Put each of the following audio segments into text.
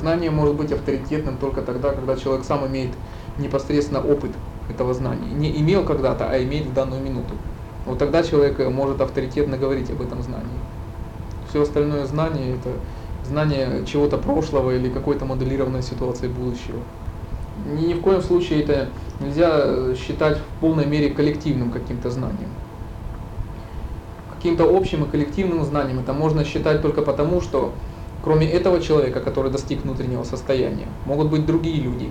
Знание может быть авторитетным только тогда, когда человек сам имеет непосредственно опыт этого знания. Не имел когда-то, а имеет в данную минуту. Вот тогда человек может авторитетно говорить об этом знании. Все остальное знание – это знание чего-то прошлого или какой-то моделированной ситуации будущего. Ни в коем случае это нельзя считать в полной мере коллективным каким-то знанием. Каким-то общим и коллективным знанием это можно считать только потому, что кроме этого человека, который достиг внутреннего состояния, могут быть другие люди,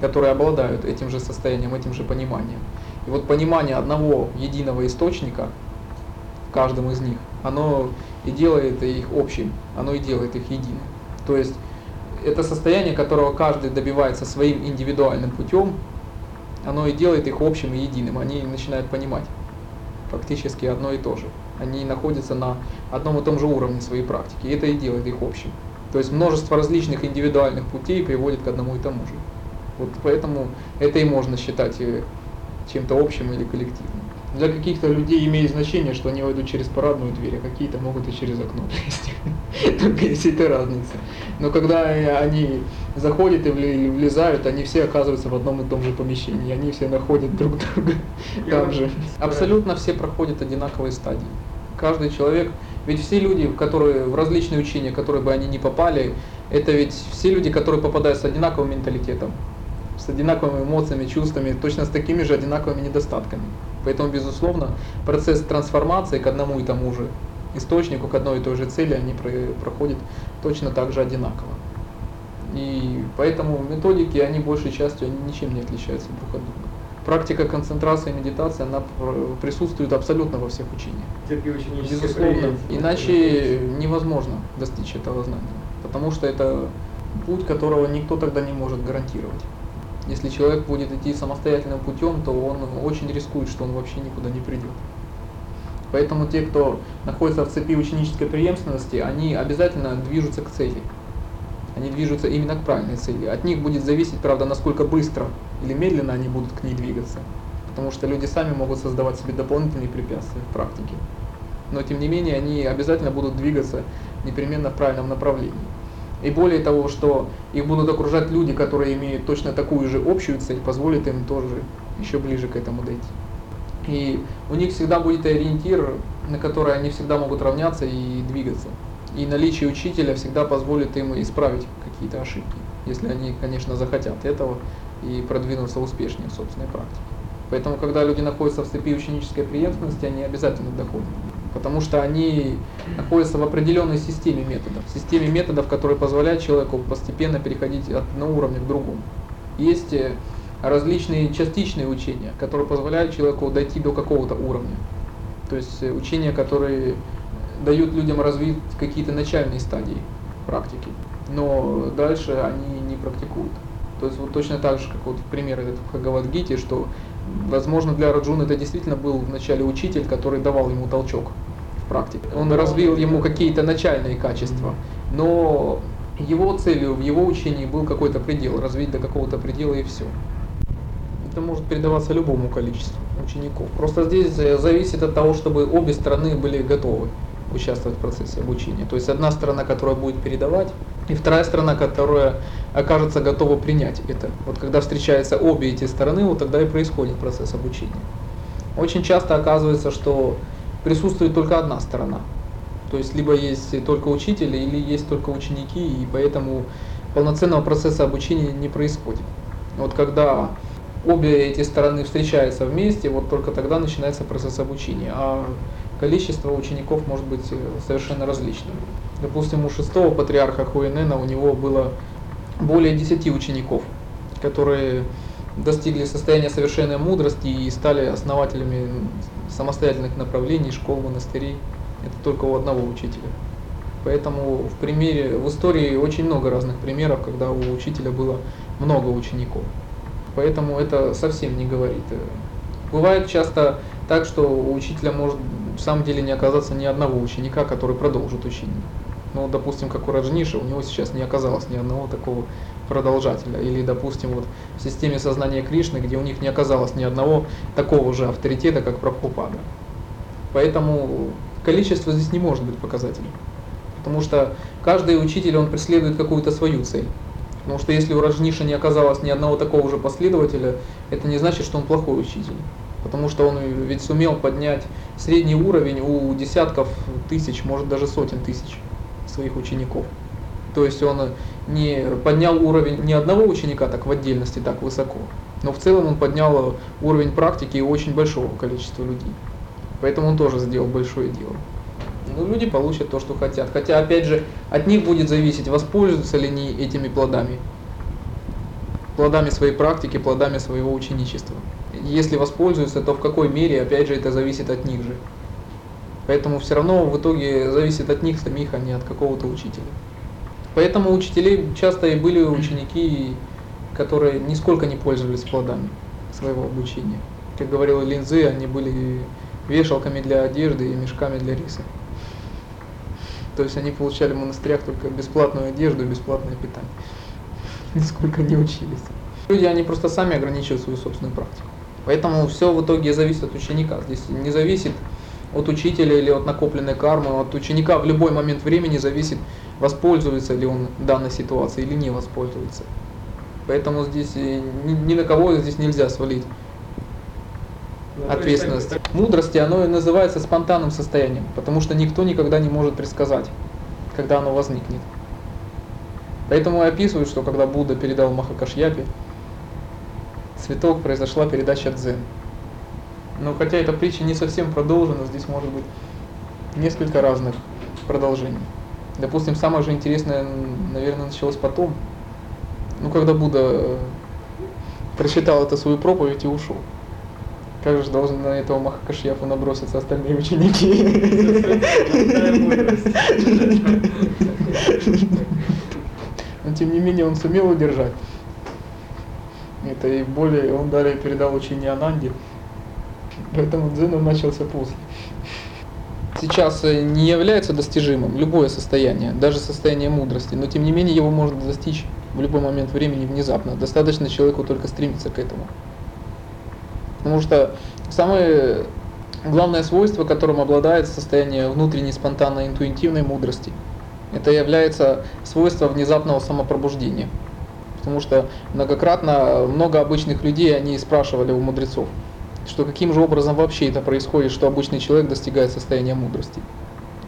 которые обладают этим же состоянием, этим же пониманием. И вот понимание одного единого источника в каждом из них, оно и делает их общим, оно и делает их единым. То есть это состояние, которого каждый добивается своим индивидуальным путем, оно и делает их общим и единым. Они начинают понимать фактически одно и то же. Они находятся на одном и том же уровне своей практики, и это и делает их общим. То есть множество различных индивидуальных путей приводит к одному и тому же. Вот поэтому это и можно считать э, чем-то общим или коллективным. Для каких-то людей имеет значение, что они войдут через парадную дверь, а какие-то могут и через окно пройти. Только если это разница. Но когда они заходят и влезают, они все оказываются в одном и том же помещении. Они все находят друг друга там же. Абсолютно все проходят одинаковые стадии. Каждый человек, ведь все люди, которые в различные учения, которые бы они не попали, это ведь все люди, которые попадают с одинаковым менталитетом с одинаковыми эмоциями, чувствами, точно с такими же одинаковыми недостатками. Поэтому, безусловно, процесс трансформации к одному и тому же источнику, к одной и той же цели, они проходят точно так же одинаково. И поэтому методики, они большей частью ничем не отличаются друг от друга. Практика концентрации и медитации, она присутствует абсолютно во всех учениях. Безусловно. Иначе невозможно достичь этого знания. Потому что это путь, которого никто тогда не может гарантировать. Если человек будет идти самостоятельным путем, то он очень рискует, что он вообще никуда не придет. Поэтому те, кто находится в цепи ученической преемственности, они обязательно движутся к цели. Они движутся именно к правильной цели. От них будет зависеть, правда, насколько быстро или медленно они будут к ней двигаться. Потому что люди сами могут создавать себе дополнительные препятствия в практике. Но тем не менее, они обязательно будут двигаться непременно в правильном направлении. И более того, что их будут окружать люди, которые имеют точно такую же общую цель, позволит им тоже еще ближе к этому дойти. И у них всегда будет ориентир, на который они всегда могут равняться и двигаться. И наличие учителя всегда позволит им исправить какие-то ошибки, если они, конечно, захотят этого и продвинуться успешнее в собственной практике. Поэтому, когда люди находятся в цепи ученической преемственности, они обязательно доходят потому что они находятся в определенной системе методов, системе методов, которые позволяют человеку постепенно переходить от одного уровня к другому. Есть э, различные частичные учения, которые позволяют человеку дойти до какого-то уровня. То есть э, учения, которые дают людям развить какие-то начальные стадии практики, но дальше они не практикуют. То есть вот точно так же, как вот пример этот в Хагавадгите, что возможно для Раджуна это действительно был вначале учитель, который давал ему толчок практике. Он развил ему какие-то начальные качества, но его целью в его учении был какой-то предел, развить до какого-то предела и все. Это может передаваться любому количеству учеников. Просто здесь зависит от того, чтобы обе стороны были готовы участвовать в процессе обучения. То есть одна сторона, которая будет передавать, и вторая сторона, которая окажется готова принять это. Вот когда встречаются обе эти стороны, вот тогда и происходит процесс обучения. Очень часто оказывается, что присутствует только одна сторона. То есть либо есть только учитель, или есть только ученики, и поэтому полноценного процесса обучения не происходит. Вот когда обе эти стороны встречаются вместе, вот только тогда начинается процесс обучения. А количество учеников может быть э, совершенно различным. Допустим, у шестого патриарха Хуэнена у него было более десяти учеников, которые достигли состояния совершенной мудрости и стали основателями самостоятельных направлений, школ, монастырей. Это только у одного учителя. Поэтому в примере, в истории очень много разных примеров, когда у учителя было много учеников. Поэтому это совсем не говорит. Бывает часто так, что у учителя может в самом деле не оказаться ни одного ученика, который продолжит учение. Ну, допустим, как у Раджниша, у него сейчас не оказалось ни одного такого продолжателя. Или, допустим, вот в системе сознания Кришны, где у них не оказалось ни одного такого же авторитета, как Прабхупада. Поэтому количество здесь не может быть показателем. Потому что каждый учитель, он преследует какую-то свою цель. Потому что если у Раджниша не оказалось ни одного такого же последователя, это не значит, что он плохой учитель. Потому что он ведь сумел поднять средний уровень у десятков тысяч, может даже сотен тысяч своих учеников. То есть он не поднял уровень ни одного ученика так в отдельности так высоко, но в целом он поднял уровень практики очень большого количества людей. Поэтому он тоже сделал большое дело. Ну, люди получат то, что хотят. Хотя, опять же, от них будет зависеть, воспользуются ли они этими плодами. Плодами своей практики, плодами своего ученичества. Если воспользуются, то в какой мере, опять же, это зависит от них же. Поэтому все равно в итоге зависит от них самих, а не от какого-то учителя. Поэтому учителей часто и были ученики, которые нисколько не пользовались плодами своего обучения. Как говорил Линзы, они были вешалками для одежды и мешками для риса. То есть они получали в монастырях только бесплатную одежду и бесплатное питание. Нисколько не учились. Люди, они просто сами ограничивают свою собственную практику. Поэтому все в итоге зависит от ученика. Здесь не зависит от учителя или от накопленной кармы, от ученика в любой момент времени зависит, воспользуется ли он данной ситуацией или не воспользуется. Поэтому здесь ни, ни на кого здесь нельзя свалить ну, ответственность. Мудрости, оно и называется спонтанным состоянием, потому что никто никогда не может предсказать, когда оно возникнет. Поэтому и описывают, что когда Будда передал Махакашьяпе цветок, произошла передача дзен. Но хотя эта притча не совсем продолжена, здесь может быть несколько разных продолжений. Допустим, самое же интересное, наверное, началось потом. Ну, когда Будда э, прочитал эту свою проповедь и ушел. Как же должны на этого Махакашьяфу наброситься остальные ученики? Но тем не менее он сумел удержать. Это и более он далее передал учение Ананде. Поэтому дзен начался после. Сейчас э, не является достижимым любое состояние, даже состояние мудрости, но тем не менее его можно достичь в любой момент времени внезапно. Достаточно человеку только стремиться к этому. Потому что самое главное свойство, которым обладает состояние внутренней спонтанной интуитивной мудрости, это является свойство внезапного самопробуждения. Потому что многократно много обычных людей, они спрашивали у мудрецов, что каким же образом вообще это происходит, что обычный человек достигает состояния мудрости.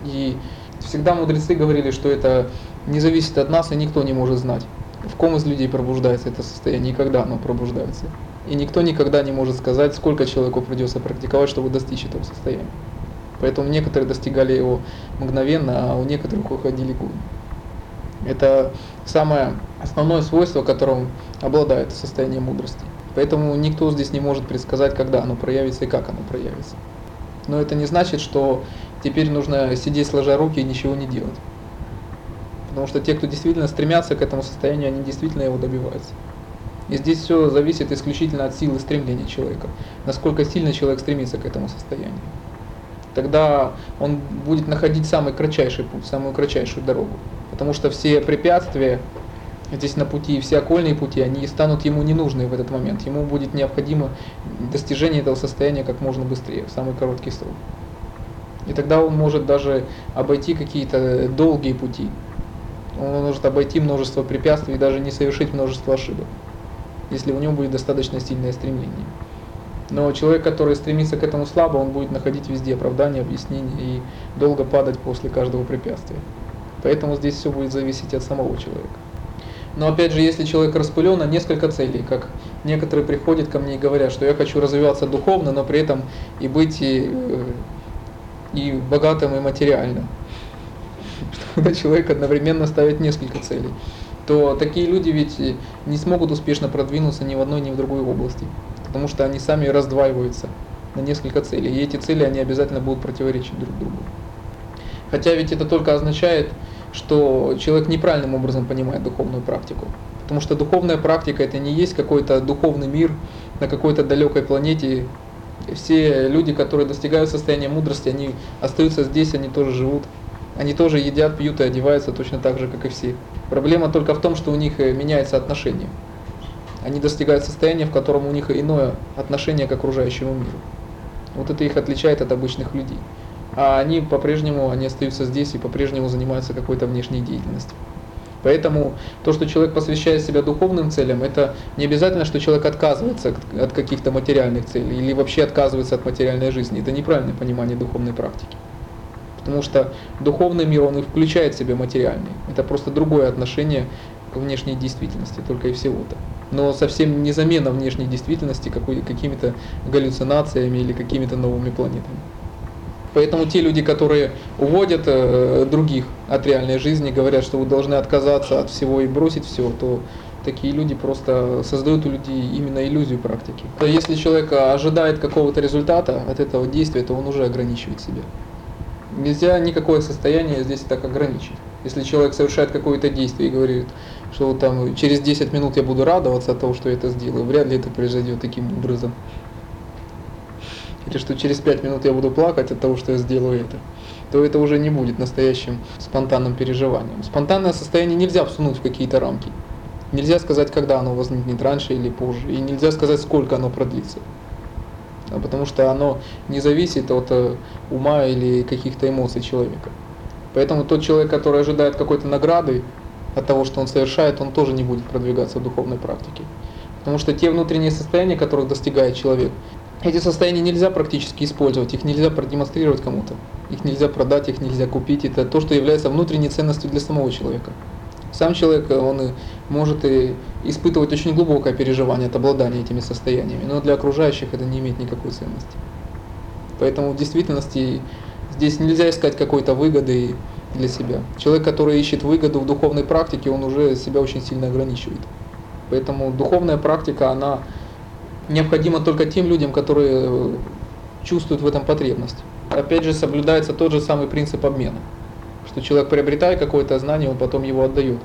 И всегда мудрецы говорили, что это не зависит от нас, и никто не может знать, в ком из людей пробуждается это состояние и когда оно пробуждается. И никто никогда не может сказать, сколько человеку придется практиковать, чтобы достичь этого состояния. Поэтому некоторые достигали его мгновенно, а у некоторых уходили годы. Это самое основное свойство, которым обладает состояние мудрости. Поэтому никто здесь не может предсказать, когда оно проявится и как оно проявится. Но это не значит, что теперь нужно сидеть сложа руки и ничего не делать. Потому что те, кто действительно стремятся к этому состоянию, они действительно его добиваются. И здесь все зависит исключительно от силы стремления человека, насколько сильно человек стремится к этому состоянию. Тогда он будет находить самый кратчайший путь, самую кратчайшую дорогу. Потому что все препятствия, здесь на пути, все окольные пути, они станут ему ненужны в этот момент. Ему будет необходимо достижение этого состояния как можно быстрее, в самый короткий срок. И тогда он может даже обойти какие-то долгие пути. Он может обойти множество препятствий и даже не совершить множество ошибок, если у него будет достаточно сильное стремление. Но человек, который стремится к этому слабо, он будет находить везде оправдания, объяснения и долго падать после каждого препятствия. Поэтому здесь все будет зависеть от самого человека. Но опять же, если человек распылен на несколько целей, как некоторые приходят ко мне и говорят, что я хочу развиваться духовно, но при этом и быть и, э, и богатым, и материально. Когда человек одновременно ставит несколько целей, то такие люди ведь не смогут успешно продвинуться ни в одной, ни в другой области, потому что они сами раздваиваются на несколько целей, и эти цели они обязательно будут противоречить друг другу. Хотя ведь это только означает, что человек неправильным образом понимает духовную практику. Потому что духовная практика это не есть какой-то духовный мир на какой-то далекой планете. Все люди, которые достигают состояния мудрости, они остаются здесь, они тоже живут. Они тоже едят, пьют и одеваются точно так же, как и все. Проблема только в том, что у них э, меняется отношение. Они достигают состояния, в котором у них иное отношение к окружающему миру. Вот это их отличает от обычных людей. А они по-прежнему, они остаются здесь и по-прежнему занимаются какой-то внешней деятельностью. Поэтому то, что человек посвящает себя духовным целям, это не обязательно, что человек отказывается от каких-то материальных целей или вообще отказывается от материальной жизни. Это неправильное понимание духовной практики. Потому что духовный мир, он и включает в себя материальный. Это просто другое отношение к внешней действительности, только и всего-то. Но совсем не замена внешней действительности какими-то галлюцинациями или какими-то новыми планетами. Поэтому те люди, которые уводят э, других от реальной жизни, говорят, что вы должны отказаться от всего и бросить все, то такие люди просто создают у людей именно иллюзию практики. Если человек ожидает какого-то результата от этого действия, то он уже ограничивает себя. Нельзя никакое состояние здесь так ограничить. Если человек совершает какое-то действие и говорит, что там через 10 минут я буду радоваться от того, что я это сделаю, вряд ли это произойдет таким образом. Что через 5 минут я буду плакать от того, что я сделаю это, то это уже не будет настоящим спонтанным переживанием. Спонтанное состояние нельзя всунуть в какие-то рамки. Нельзя сказать, когда оно возникнет, раньше или позже. И нельзя сказать, сколько оно продлится потому что оно не зависит от э, ума или каких-то эмоций человека. Поэтому тот человек, который ожидает какой-то награды от того, что он совершает, он тоже не будет продвигаться в духовной практике. Потому что те внутренние состояния, которых достигает человек, эти состояния нельзя практически использовать, их нельзя продемонстрировать кому-то, их нельзя продать, их нельзя купить. Это то, что является внутренней ценностью для самого человека. Сам человек, он и может и испытывать очень глубокое переживание от обладания этими состояниями, но для окружающих это не имеет никакой ценности. Поэтому в действительности здесь нельзя искать какой-то выгоды для себя. Человек, который ищет выгоду в духовной практике, он уже себя очень сильно ограничивает. Поэтому духовная практика, она необходима только тем людям, которые чувствуют в этом потребность. Опять же, соблюдается тот же самый принцип обмена что человек, приобретая какое-то знание, он потом его отдает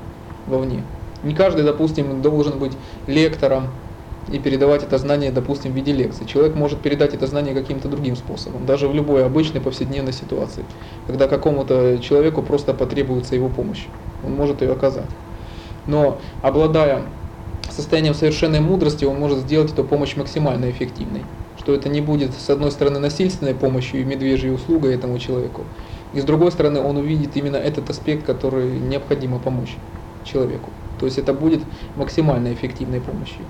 вовне. Не каждый, допустим, должен быть лектором и передавать это знание, допустим, в виде лекции. Человек может передать это знание каким-то другим способом, даже в любой обычной повседневной ситуации, когда какому-то человеку просто потребуется его помощь. Он может ее оказать. Но обладая состоянием совершенной мудрости, он может сделать эту помощь максимально эффективной. Что это не будет, с одной стороны, насильственной помощью и медвежьей услугой этому человеку, и с другой стороны, он увидит именно этот аспект, который необходимо помочь человеку. То есть это будет максимально эффективной помощью.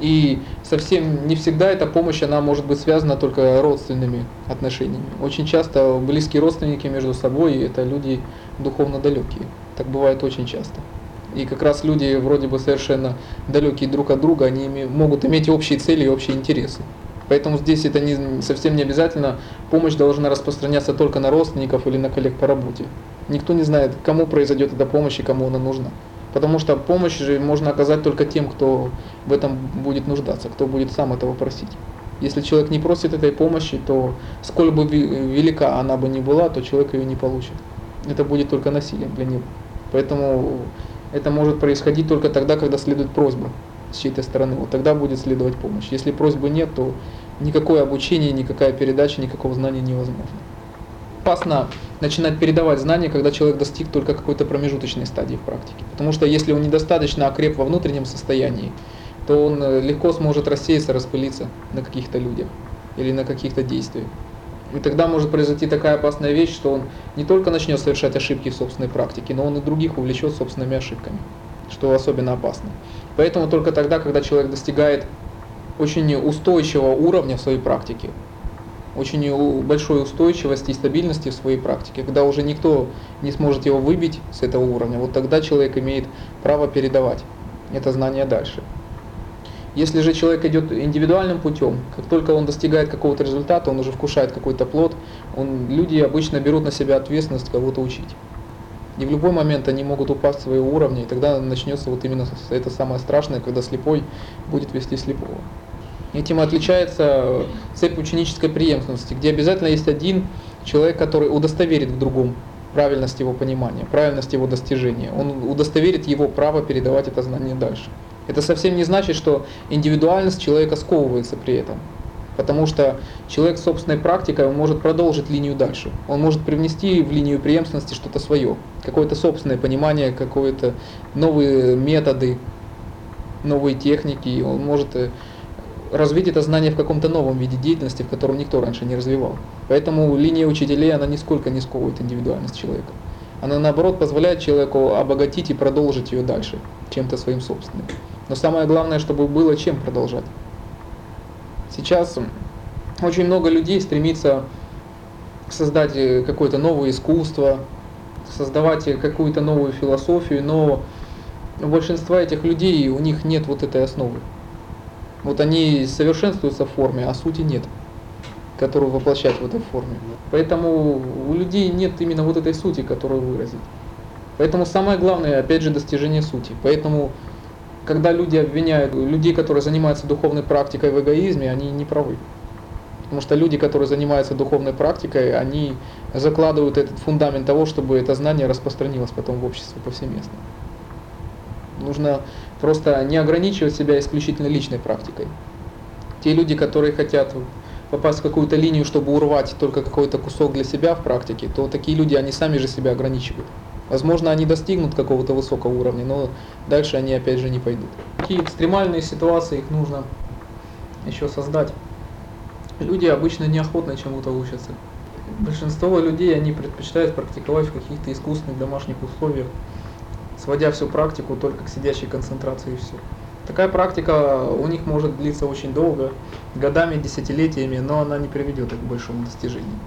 И совсем не всегда эта помощь, она может быть связана только родственными отношениями. Очень часто близкие родственники между собой, это люди духовно далекие. Так бывает очень часто. И как раз люди вроде бы совершенно далекие друг от друга, они могут иметь общие цели и общие интересы. Поэтому здесь это не, совсем не обязательно. Помощь должна распространяться только на родственников или на коллег по работе. Никто не знает, кому произойдет эта помощь и кому она нужна. Потому что помощь же можно оказать только тем, кто в этом будет нуждаться, кто будет сам этого просить. Если человек не просит этой помощи, то сколь бы велика она бы ни была, то человек ее не получит. Это будет только насилием для него. Поэтому это может происходить только тогда, когда следует просьба с чьей-то стороны, вот тогда будет следовать помощь. Если просьбы нет, то никакое обучение, никакая передача, никакого знания невозможно. Опасно начинать передавать знания, когда человек достиг только какой-то промежуточной стадии в практике. Потому что если он недостаточно окреп во внутреннем состоянии, то он э, легко сможет рассеяться, распылиться на каких-то людях или на каких-то действиях. И тогда может произойти такая опасная вещь, что он не только начнет совершать ошибки в собственной практике, но он и других увлечет собственными ошибками, что особенно опасно. Поэтому только тогда, когда человек достигает очень устойчивого уровня в своей практике, очень большой устойчивости и стабильности в своей практике, когда уже никто не сможет его выбить с этого уровня, вот тогда человек имеет право передавать это знание дальше. Если же человек идет индивидуальным путем, как только он достигает какого-то результата, он уже вкушает какой-то плод, он, люди обычно берут на себя ответственность кого-то учить. И в любой момент они могут упасть своего уровня, и тогда начнется вот именно это самое страшное, когда слепой будет вести слепого. Этим отличается цепь ученической преемственности, где обязательно есть один человек, который удостоверит в другом правильность его понимания, правильность его достижения. Он удостоверит его право передавать это знание дальше. Это совсем не значит, что индивидуальность человека сковывается при этом. Потому что человек собственной практикой может продолжить линию дальше. Он может привнести в линию преемственности что-то свое, какое-то собственное понимание, какие-то новые методы, новые техники. Он может э, развить это знание в каком-то новом виде деятельности, в котором никто раньше не развивал. Поэтому линия учителей, она нисколько не сковывает индивидуальность человека. Она наоборот позволяет человеку обогатить и продолжить ее дальше, чем-то своим собственным. Но самое главное, чтобы было чем продолжать. Сейчас очень много людей стремится создать э, какое-то новое искусство, создавать какую-то новую философию, но у большинства этих людей у них нет вот этой основы. Вот они совершенствуются в форме, а сути нет, которую воплощать в этой форме. Поэтому у людей нет именно вот этой сути, которую выразить. Поэтому самое главное, опять же, достижение сути. Поэтому, когда люди обвиняют людей, которые занимаются духовной практикой в эгоизме, они не правы. Потому что люди, которые занимаются духовной практикой, они закладывают этот фундамент того, чтобы это знание распространилось потом в обществе повсеместно. Нужно просто не ограничивать себя исключительно личной практикой. Те люди, которые хотят попасть в какую-то линию, чтобы урвать только какой-то кусок для себя в практике, то такие люди, они сами же себя ограничивают. Возможно, они достигнут какого-то высокого уровня, но дальше они опять же не пойдут. Такие экстремальные ситуации, их нужно еще создать. Люди обычно неохотно чему-то учатся. Большинство людей, они предпочитают практиковать в каких-то искусственных домашних условиях, сводя всю практику только к сидящей концентрации и все. Такая практика у них может длиться очень долго, годами, десятилетиями, но она не приведет к большому достижению.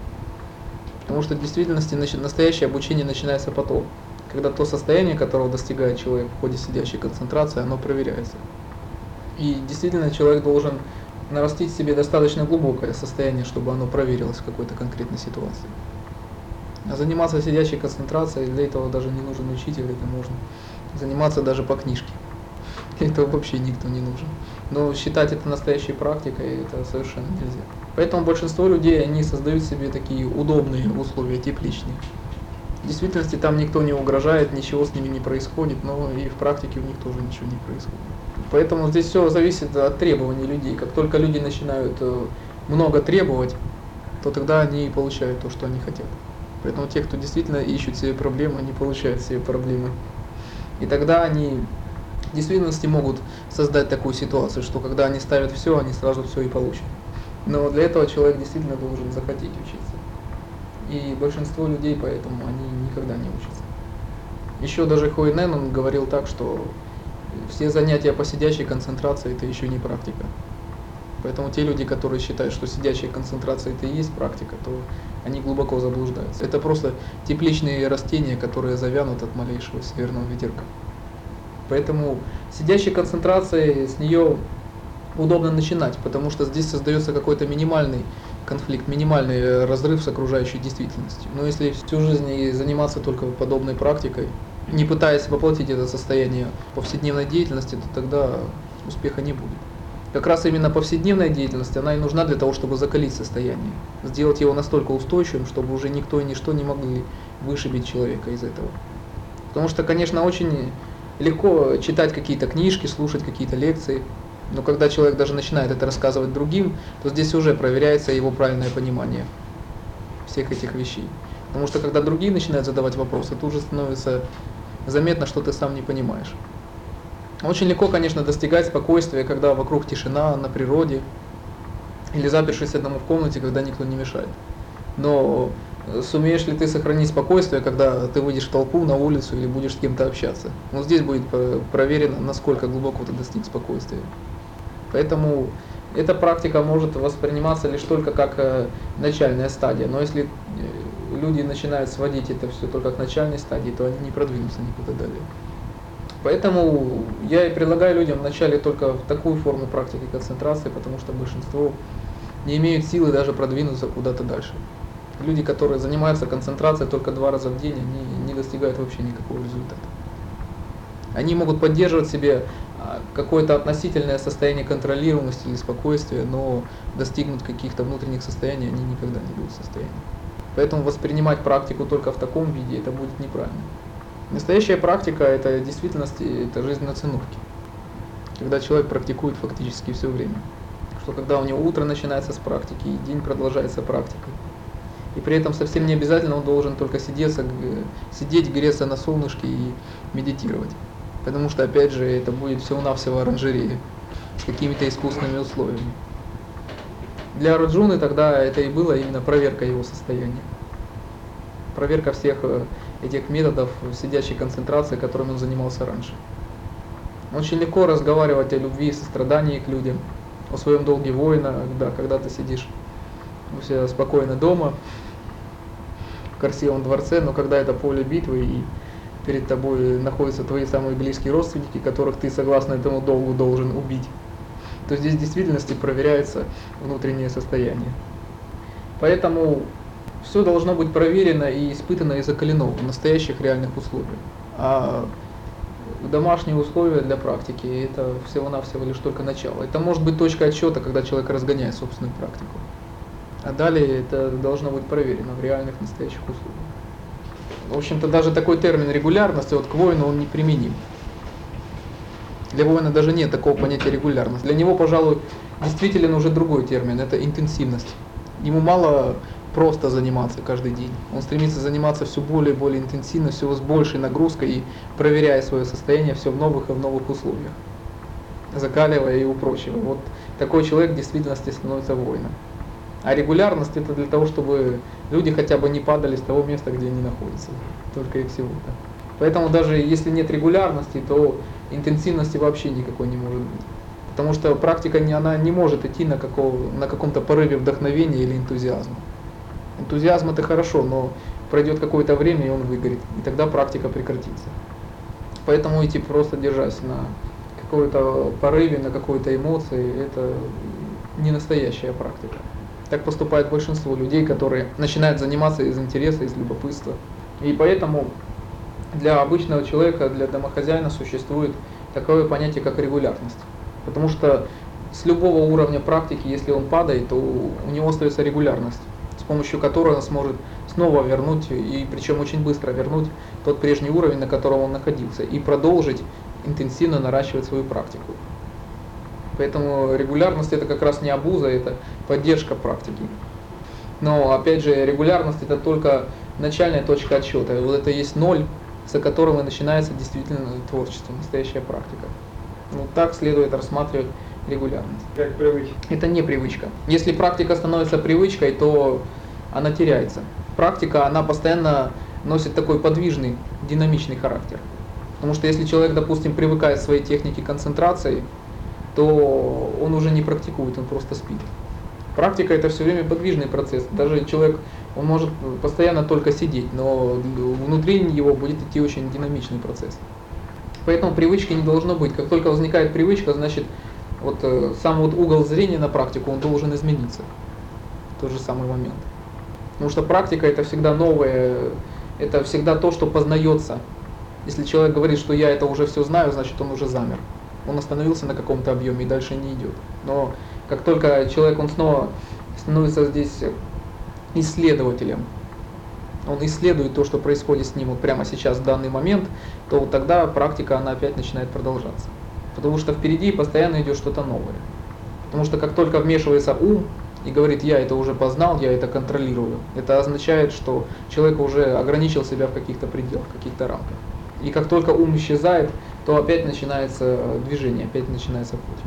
Потому что в действительности настоящее обучение начинается потом, когда то состояние, которого достигает человек в ходе сидящей концентрации, оно проверяется. И действительно человек должен нарастить себе достаточно глубокое состояние, чтобы оно проверилось в какой-то конкретной ситуации. А заниматься сидящей концентрацией, для этого даже не нужен учитель, это можно заниматься даже по книжке. Для этого вообще никто не нужен. Но считать это настоящей практикой, это совершенно нельзя. Поэтому большинство людей, они создают себе такие удобные условия, тепличные. В действительности там никто не угрожает, ничего с ними не происходит, но и в практике у них тоже ничего не происходит. Поэтому здесь все зависит от требований людей. Как только люди начинают э, много требовать, то тогда они получают то, что они хотят. Поэтому те, кто действительно ищут себе проблемы, они получают себе проблемы. И тогда они в действительности могут создать такую ситуацию, что когда они ставят все, они сразу все и получат. Но для этого человек действительно должен захотеть учиться. И большинство людей поэтому они никогда не учатся. Еще даже Хуинен, он говорил так, что все занятия по сидящей концентрации это еще не практика. Поэтому те люди, которые считают, что сидящая концентрация это и есть практика, то они глубоко заблуждаются. Это просто тепличные растения, которые завянут от малейшего северного ветерка. Поэтому сидящей концентрации с нее удобно начинать, потому что здесь создается какой-то минимальный конфликт, минимальный разрыв с окружающей действительностью. Но если всю жизнь заниматься только подобной практикой, не пытаясь воплотить это состояние повседневной деятельности, то тогда успеха не будет. Как раз именно повседневная деятельность, она и нужна для того, чтобы закалить состояние, сделать его настолько устойчивым, чтобы уже никто и ничто не могли вышибить человека из этого. Потому что, конечно, очень легко читать какие-то книжки, слушать какие-то лекции, но когда человек даже начинает это рассказывать другим, то здесь уже проверяется его правильное понимание всех этих вещей. Потому что когда другие начинают задавать вопросы, тут уже становится заметно, что ты сам не понимаешь. Очень легко, конечно, достигать спокойствия, когда вокруг тишина, на природе, или запершись одному в комнате, когда никто не мешает. Но сумеешь ли ты сохранить спокойствие, когда ты выйдешь в толпу, на улицу или будешь с кем-то общаться? Вот здесь будет проверено, насколько глубоко ты достиг спокойствия. Поэтому эта практика может восприниматься лишь только как э, начальная стадия. Но если э, люди начинают сводить это все только к начальной стадии, то они не продвинутся никуда далее. Поэтому я и предлагаю людям вначале только такую форму практики концентрации, потому что большинство не имеют силы даже продвинуться куда-то дальше. Люди, которые занимаются концентрацией только два раза в день, они не достигают вообще никакого результата. Они могут поддерживать себе а, какое-то относительное состояние контролируемости или спокойствия, но достигнуть каких-то внутренних состояний они никогда не будут в состоянии. Поэтому воспринимать практику только в таком виде, это будет неправильно. Настоящая практика – это действительности, это жизнь на циновке. Когда человек практикует фактически все время. Что когда у него утро начинается с практики, и день продолжается практикой. И при этом совсем не обязательно он должен только сидеться, сидеть, греться на солнышке и медитировать. Потому что, опять же, это будет всего-навсего оранжерея. с какими-то искусственными условиями. Для Арджуны тогда это и было именно проверка его состояния. Проверка всех э, этих методов сидячей концентрации, которыми он занимался раньше. Очень легко разговаривать о любви и сострадании к людям, о своем долге воина, да, когда ты сидишь у себя спокойно дома, в красивом дворце, но когда это поле битвы и перед тобой находятся твои самые близкие родственники, которых ты согласно этому долгу должен убить, то здесь в действительности проверяется внутреннее состояние. Поэтому все должно быть проверено и испытано и закалено в настоящих реальных условиях. А домашние условия для практики – это всего-навсего лишь только начало. Это может быть точка отсчета, когда человек разгоняет собственную практику. А далее это должно быть проверено в реальных настоящих условиях. В общем-то, даже такой термин регулярности вот к воину он не применим. Для воина даже нет такого понятия регулярность. Для него, пожалуй, действителен уже другой термин – это интенсивность. Ему мало просто заниматься каждый день. Он стремится заниматься все более и более интенсивно, все с большей нагрузкой и проверяя свое состояние все в новых и в новых условиях, закаливая и упрочивая. Вот такой человек в действительности становится воином. А регулярность это для того, чтобы люди хотя бы не падали с того места, где они находятся. Только и всего-то. Поэтому даже если нет регулярности, то интенсивности вообще никакой не может быть. Потому что практика не, она не может идти на, какого, на каком-то порыве вдохновения или энтузиазма. Энтузиазм это хорошо, но пройдет какое-то время и он выгорит, и тогда практика прекратится. Поэтому идти просто держась на какой-то порыве, на какой-то эмоции, это не настоящая практика. Так поступает большинство людей, которые начинают заниматься из интереса, из любопытства. И поэтому для обычного человека, для домохозяина существует такое понятие, как регулярность. Потому что с любого уровня практики, если он падает, то у него остается регулярность, помощью которой он сможет снова вернуть, и причем очень быстро вернуть тот прежний уровень, на котором он находился, и продолжить интенсивно наращивать свою практику. Поэтому регулярность это как раз не обуза, это поддержка практики. Но опять же, регулярность это только начальная точка отсчета. Вот это есть ноль, за которым и начинается действительно творчество, настоящая практика. Ну, так следует рассматривать регулярность. Как привычка. Это не привычка. Если практика становится привычкой, то она теряется. Практика, она постоянно носит такой подвижный, динамичный характер. Потому что если человек, допустим, привыкает к своей технике концентрации, то он уже не практикует, он просто спит. Практика это все время подвижный процесс. Даже человек, он может постоянно только сидеть, но внутри его будет идти очень динамичный процесс. Поэтому привычки не должно быть. Как только возникает привычка, значит, вот э, сам вот угол зрения на практику, он должен измениться. Тот же самый момент. Потому что практика это всегда новое, это всегда то, что познается. Если человек говорит, что я это уже все знаю, значит он уже замер он остановился на каком-то объеме и дальше не идет. Но как только человек, он снова становится здесь исследователем, он исследует то, что происходит с ним вот прямо сейчас, в данный момент, то вот тогда практика, она опять начинает продолжаться. Потому что впереди постоянно идет что-то новое. Потому что как только вмешивается ум и говорит, я это уже познал, я это контролирую, это означает, что человек уже ограничил себя в каких-то пределах, в каких-то рамках. И как только ум исчезает, то опять начинается движение, опять начинается путь.